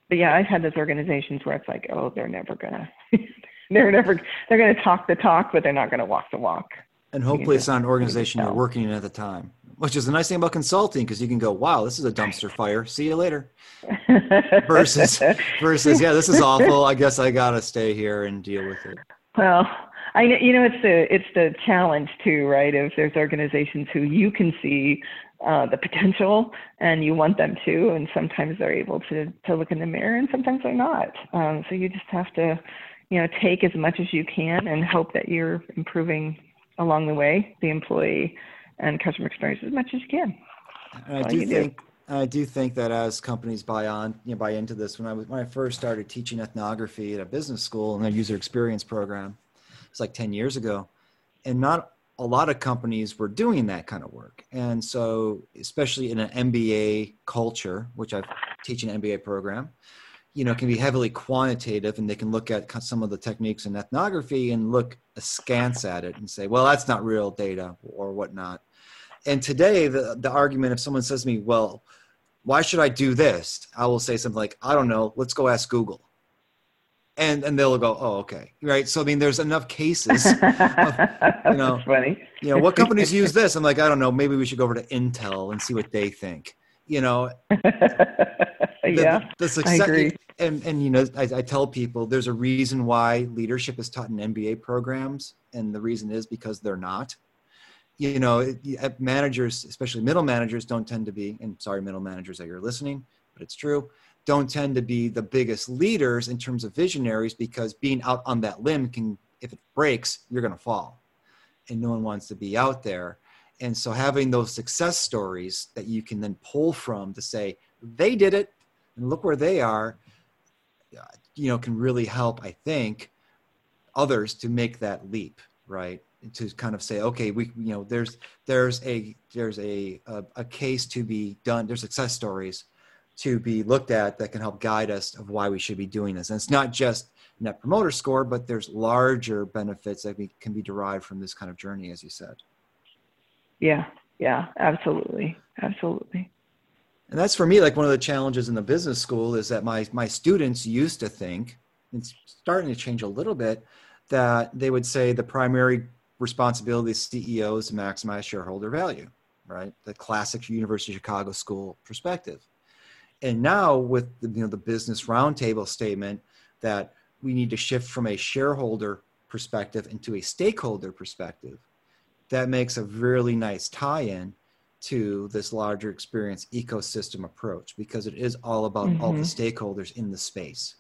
but yeah, I've had those organizations where it's like, oh, they're never gonna, they're never, they're gonna talk the talk, but they're not gonna walk the walk. And hopefully, it's not an organization you're working in at the time which is a nice thing about consulting because you can go, wow, this is a dumpster fire. See you later. versus, versus, yeah, this is awful. I guess I gotta stay here and deal with it. Well, I you know it's the it's the challenge too, right? If there's organizations who you can see uh, the potential and you want them to, and sometimes they're able to to look in the mirror, and sometimes they're not. Um, so you just have to, you know, take as much as you can and hope that you're improving along the way the employee and customer experience as much as you can. I do think do. I do think that as companies buy on, you know, buy into this. When I was when I first started teaching ethnography at a business school and a user experience program, it's like ten years ago, and not a lot of companies were doing that kind of work. And so, especially in an MBA culture, which I teach an MBA program, you know, can be heavily quantitative, and they can look at some of the techniques in ethnography and look askance at it and say, well, that's not real data or whatnot. And today the, the argument if someone says to me well why should i do this? I will say something like i don't know. Let's go ask google. And and they'll go oh okay. Right? So i mean there's enough cases of, you know funny. you know what companies use this? I'm like i don't know. Maybe we should go over to intel and see what they think you know yeah the, the success, I agree. and and you know I, I tell people there's a reason why leadership is taught in mba programs and the reason is because they're not you know, uh, managers, especially middle managers, don't tend to be, and sorry, middle managers that you're listening, but it's true, don't tend to be the biggest leaders in terms of visionaries because being out on that limb can, if it breaks, you're going to fall. And no one wants to be out there. And so having those success stories that you can then pull from to say, they did it and look where they are, you know, can really help, I think, others to make that leap, right? to kind of say okay we you know there's there's a there's a, a, a case to be done there's success stories to be looked at that can help guide us of why we should be doing this and it's not just net promoter score but there's larger benefits that we, can be derived from this kind of journey as you said yeah yeah absolutely absolutely and that's for me like one of the challenges in the business school is that my my students used to think it's starting to change a little bit that they would say the primary responsibility of CEOs to maximize shareholder value, right? The classic University of Chicago school perspective. And now with the, you know, the business roundtable statement that we need to shift from a shareholder perspective into a stakeholder perspective, that makes a really nice tie-in to this larger experience ecosystem approach because it is all about mm-hmm. all the mm-hmm. stakeholders in the space.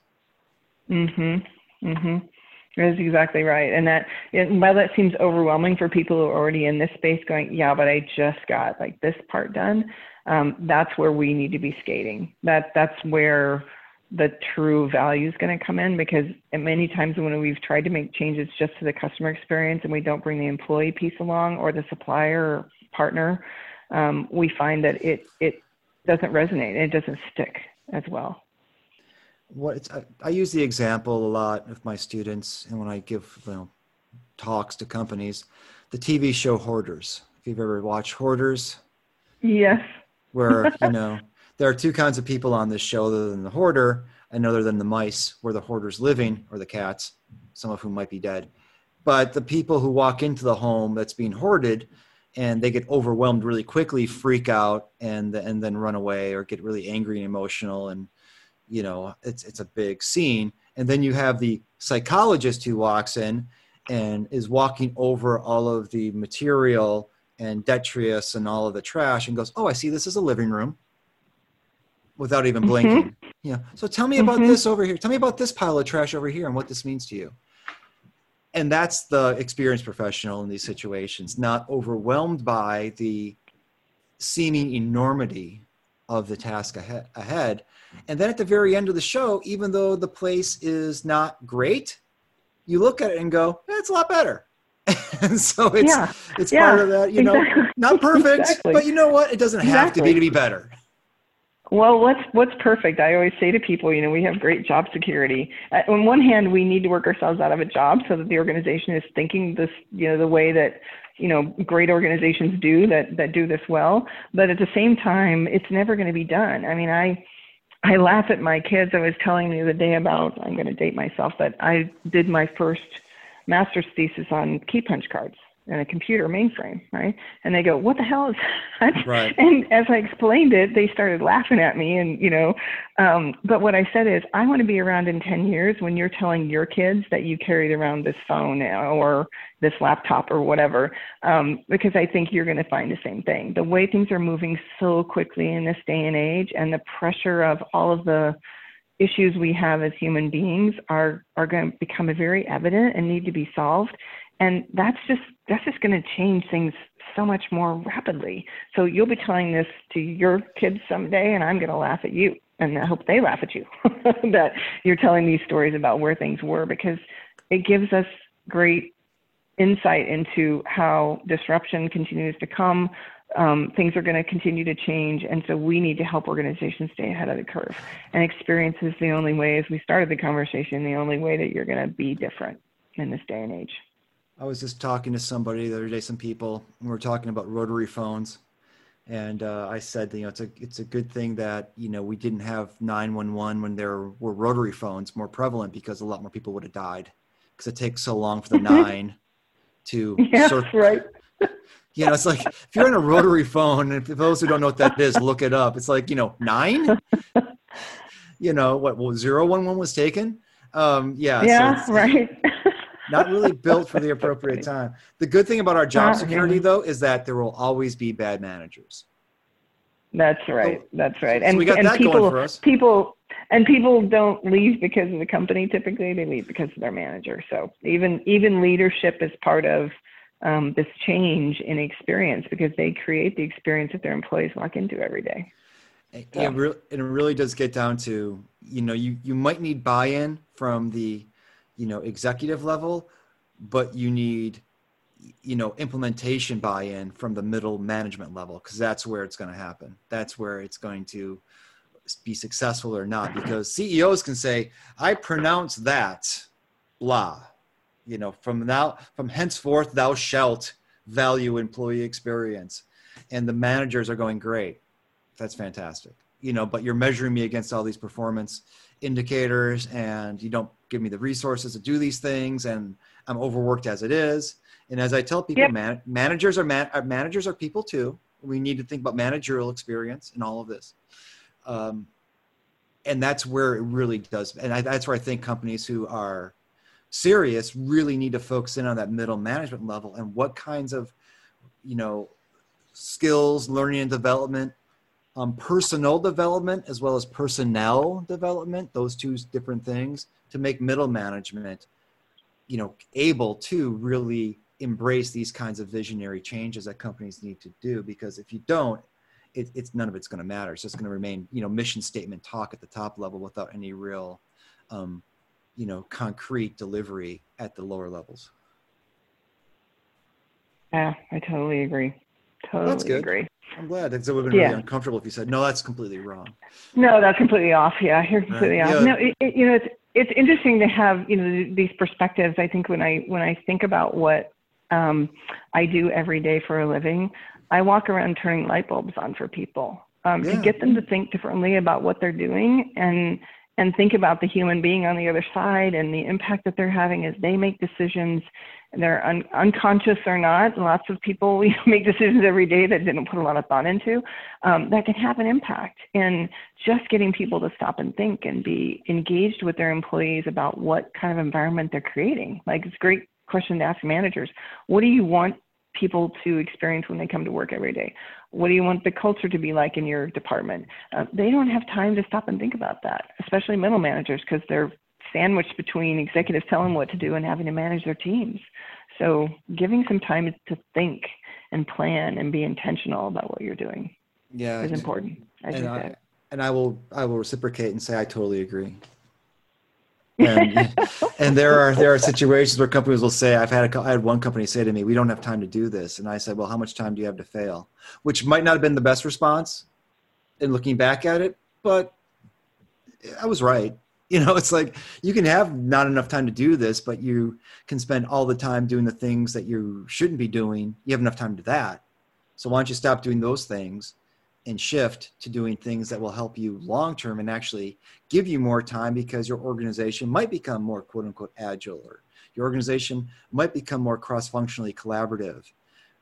Mm Mhm. Mm Mhm. That's exactly right. And that, while that seems overwhelming for people who are already in this space going, yeah, but I just got like this part done. Um, that's where we need to be skating. That that's where the true value is going to come in because many times when we've tried to make changes just to the customer experience and we don't bring the employee piece along or the supplier or partner, um, we find that it it doesn't resonate. It doesn't stick as well what I, I, use the example a lot of my students and when I give you know, talks to companies, the TV show Hoarders. If you've ever watched Hoarders, yes, where you know there are two kinds of people on this show, other than the hoarder and other than the mice, where the hoarder's living or the cats, some of whom might be dead. But the people who walk into the home that's being hoarded and they get overwhelmed really quickly, freak out, and and then run away or get really angry and emotional and you know it's it's a big scene and then you have the psychologist who walks in and is walking over all of the material and detritus and all of the trash and goes oh i see this is a living room without even mm-hmm. blinking mm-hmm. yeah so tell me about mm-hmm. this over here tell me about this pile of trash over here and what this means to you and that's the experienced professional in these situations, not overwhelmed by the seeming enormity of the task ahead, ahead. And then at the very end of the show, even though the place is not great, you look at it and go, eh, "It's a lot better." and so it's yeah. it's yeah. part of that, you know, exactly. not perfect, exactly. but you know what? It doesn't exactly. have to be to be better. Well, what's what's perfect? I always say to people, you know, we have great job security. Uh, on one hand, we need to work ourselves out of a job so that the organization is thinking this, you know, the way that you know great organizations do that that do this well. But at the same time, it's never going to be done. I mean, I I laugh at my kids. I was telling the other day about I'm going to date myself, but I did my first master's thesis on key punch cards and a computer mainframe, right? And they go, "What the hell is that?" Right. And as I explained it, they started laughing at me, and you know. Um, but what I said is, I want to be around in ten years when you're telling your kids that you carried around this phone or this laptop or whatever, um, because I think you're going to find the same thing. The way things are moving so quickly in this day and age, and the pressure of all of the issues we have as human beings are are going to become very evident and need to be solved and that's just that's just going to change things so much more rapidly. So you'll be telling this to your kids someday and i'm going to laugh at you and i hope they laugh at you that you're telling these stories about where things were because it gives us great insight into how disruption continues to come. Um, things are going to continue to change and so we need to help organizations stay ahead of the curve. And experience is the only way as we started the conversation the only way that you're going to be different in this day and age I was just talking to somebody the other day, some people, and we are talking about rotary phones. And uh, I said, you know, it's a it's a good thing that you know we didn't have 911 when there were rotary phones more prevalent because a lot more people would have died because it takes so long for the nine to yeah, circle. right. You know, it's like if you're on a rotary phone, and for those who don't know what that is, look it up. It's like you know nine. you know what? Well, zero one one was taken. Um, yeah. Yeah. So right not really built for the appropriate time. The good thing about our job security, though, is that there will always be bad managers. That's right. That's right. And, so we got and that people, going for us. People and people don't leave because of the company. Typically, they leave because of their manager. So even even leadership is part of um, this change in experience because they create the experience that their employees walk into every day. So. It, re- it really does get down to you know you you might need buy-in from the you know executive level but you need you know implementation buy-in from the middle management level because that's where it's going to happen. That's where it's going to be successful or not because ceos can say i pronounce that blah you know from now from henceforth thou shalt value employee experience. And the managers are going great. That's fantastic. You know but you're measuring me against all these performance indicators and you don't give me the resources to do these things and i'm overworked as it is. And as i tell people yep. man, managers are man, uh, managers are people too. We need to think about managerial experience in all of this. Um, and that's where it really does and I, that's where i think companies who are serious really need to focus in on that middle management level and what kinds of you know skills learning and development um, personal development as well as personnel development those two different things to make middle management you know able to really embrace these kinds of visionary changes that companies need to do. Because if you don't it, it's none of it's going to matter. It's just going to remain you know mission statement talk at the top level without any real um, you know concrete delivery at the lower levels. Yeah i totally agree totally that's good. agree I'm glad. That It would have been yeah. really uncomfortable if you said, "No, that's completely wrong." No, that's completely off. Yeah, you're completely off. Yeah. No, it, it, you know, it's it's interesting to have you know these perspectives. I think when I when I think about what um, I do every day for a living, I walk around turning light bulbs on for people um, yeah. to get them to think differently about what they're doing and and think about the human being on the other side and the impact that they're having as they make decisions they're un- unconscious or not. Lots of people know, make decisions every day that didn't put a lot of thought into. Um, that can have an impact in just getting people to stop and think and be engaged with their employees about what kind of environment they're creating. Like it's a great question to ask managers. What do you want people to experience when they come to work every day? What do you want the culture to be like in your department? Uh, they don't have time to stop and think about that, especially middle managers because they're sandwiched between executives telling what to do and having to manage their teams. So giving some time to think and plan and be intentional about what you're doing yeah, is important. and I, and I will I will reciprocate and say I totally agree. And, and there are there are situations where companies will say I've had a, I had one company say to me we don't have time to do this and I said well how much time do you have to fail which might not have been the best response in looking back at it but I was right you know it's like you can have not enough time to do this but you can spend all the time doing the things that you shouldn't be doing. You have enough time to that. So why don't you stop doing those things and shift to doing things that will help you long term and actually give you more time because your organization might become more quote unquote agile or your organization might become more cross functionally collaborative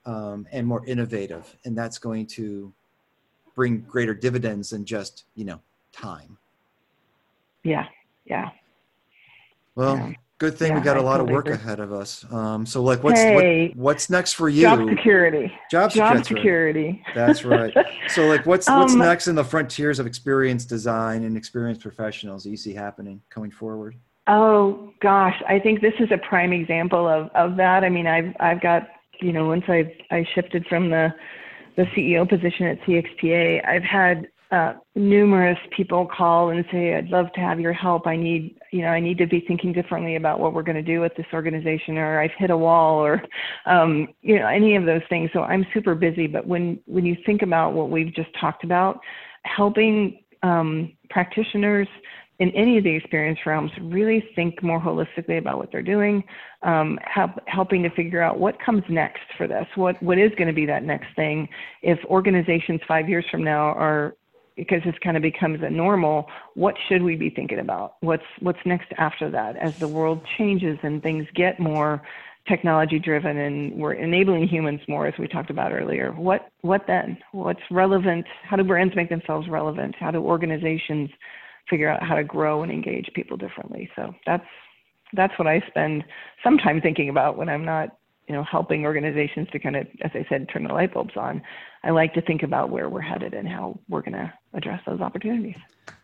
um, and more innovative. And that's going to bring greater dividends than just you know time yeah yeah well yeah. Good thing yeah, we got a lot totally of work agree. ahead of us. Um, so, like, what's hey, what, what's next for you? Job security. Job, job security. That's right. So, like, what's what's um, next in the frontiers of experience design and experience professionals that you see happening coming forward? Oh gosh, I think this is a prime example of of that. I mean, I've I've got you know once I I shifted from the the CEO position at CXPA, I've had uh, numerous people call and say, "I'd love to have your help. I need, you know, I need to be thinking differently about what we're going to do with this organization, or I've hit a wall, or, um, you know, any of those things." So I'm super busy. But when when you think about what we've just talked about, helping um, practitioners in any of the experience realms really think more holistically about what they're doing, um, help, helping to figure out what comes next for this, what what is going to be that next thing. If organizations five years from now are because this kind of becomes a normal what should we be thinking about? What's what's next after that? As the world changes and things get more technology driven and we're enabling humans more as we talked about earlier what what then? What's relevant? How do brands make themselves relevant? How do organizations figure out how to grow and engage people differently? So that's that's what i spend some time thinking about when i'm not you know helping organizations to kind of as i said turn the light bulbs on. I like to think about where we're headed and how we're going to address those opportunities.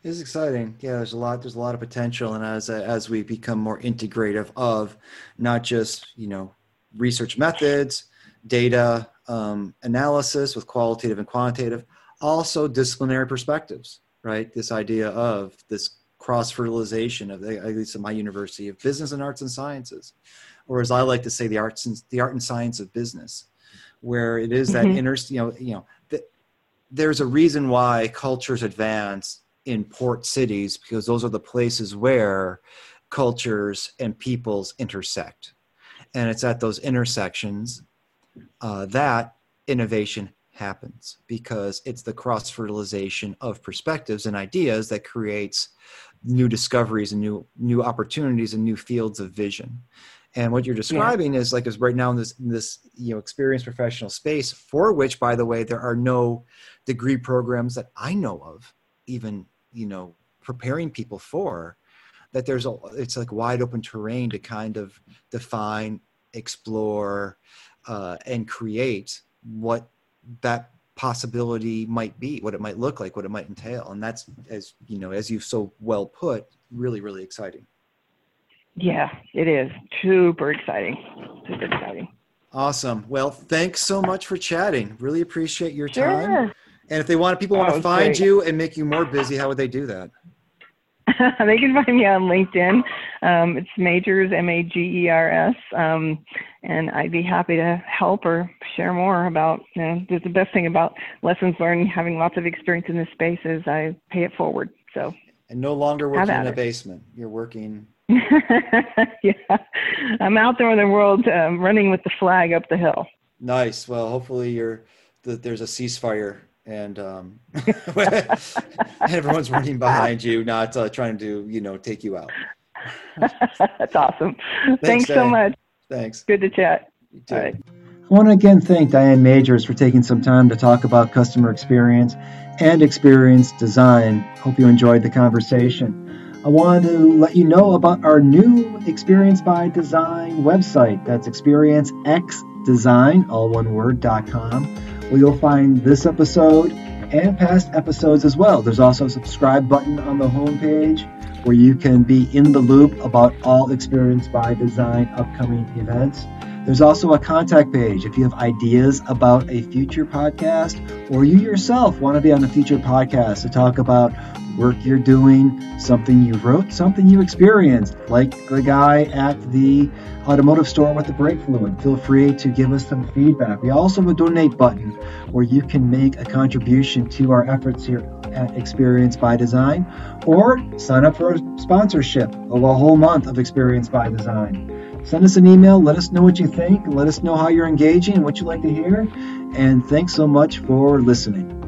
It's exciting. Yeah there's a lot there's a lot of potential and as as we become more integrative of not just you know research methods data um, analysis with qualitative and quantitative also disciplinary perspectives right? This idea of this cross fertilization of at least at my university of business and arts and sciences or as I like to say, the arts and the art and science of business, where it is that mm-hmm. inner, you know, you know, the, there's a reason why cultures advance in port cities because those are the places where cultures and peoples intersect, and it's at those intersections uh, that innovation happens because it's the cross fertilization of perspectives and ideas that creates new discoveries and new new opportunities and new fields of vision and what you're describing yeah. is like is right now in this in this you know experienced professional space for which, by the way, there are no degree programs that I know of, even you know preparing people for. That there's a it's like wide open terrain to kind of define, explore, uh, and create what that possibility might be, what it might look like, what it might entail, and that's as you know as you've so well put, really really exciting. Yeah, it is super exciting. Super exciting. Awesome. Well, thanks so much for chatting. Really appreciate your sure. time. And if they want people want to find great. you and make you more busy, how would they do that? they can find me on LinkedIn. Um, it's Magers, M A G E R S. Um, and I'd be happy to help or share more about. You know, the best thing about lessons learned, having lots of experience in this space, is I pay it forward. So. And no longer working in a basement. You're working yeah, I'm out there in the world um, running with the flag up the hill. Nice. Well, hopefully you're the, there's a ceasefire and um, everyone's running behind you, not uh, trying to you know take you out. That's awesome. Thanks, Thanks so much. Thanks. Good to chat. All right. I want to again thank Diane Magers for taking some time to talk about customer experience and experience design. Hope you enjoyed the conversation. I want to let you know about our new Experience by Design website. That's experiencexdesign, all one word.com, where you'll find this episode and past episodes as well. There's also a subscribe button on the homepage where you can be in the loop about all Experience by Design upcoming events. There's also a contact page if you have ideas about a future podcast or you yourself want to be on a future podcast to talk about work you're doing, something you wrote, something you experienced, like the guy at the automotive store with the brake fluid. Feel free to give us some feedback. We also have a donate button where you can make a contribution to our efforts here at Experience by Design or sign up for a sponsorship of a whole month of Experience by Design. Send us an email, let us know what you think, let us know how you're engaging and what you'd like to hear. And thanks so much for listening.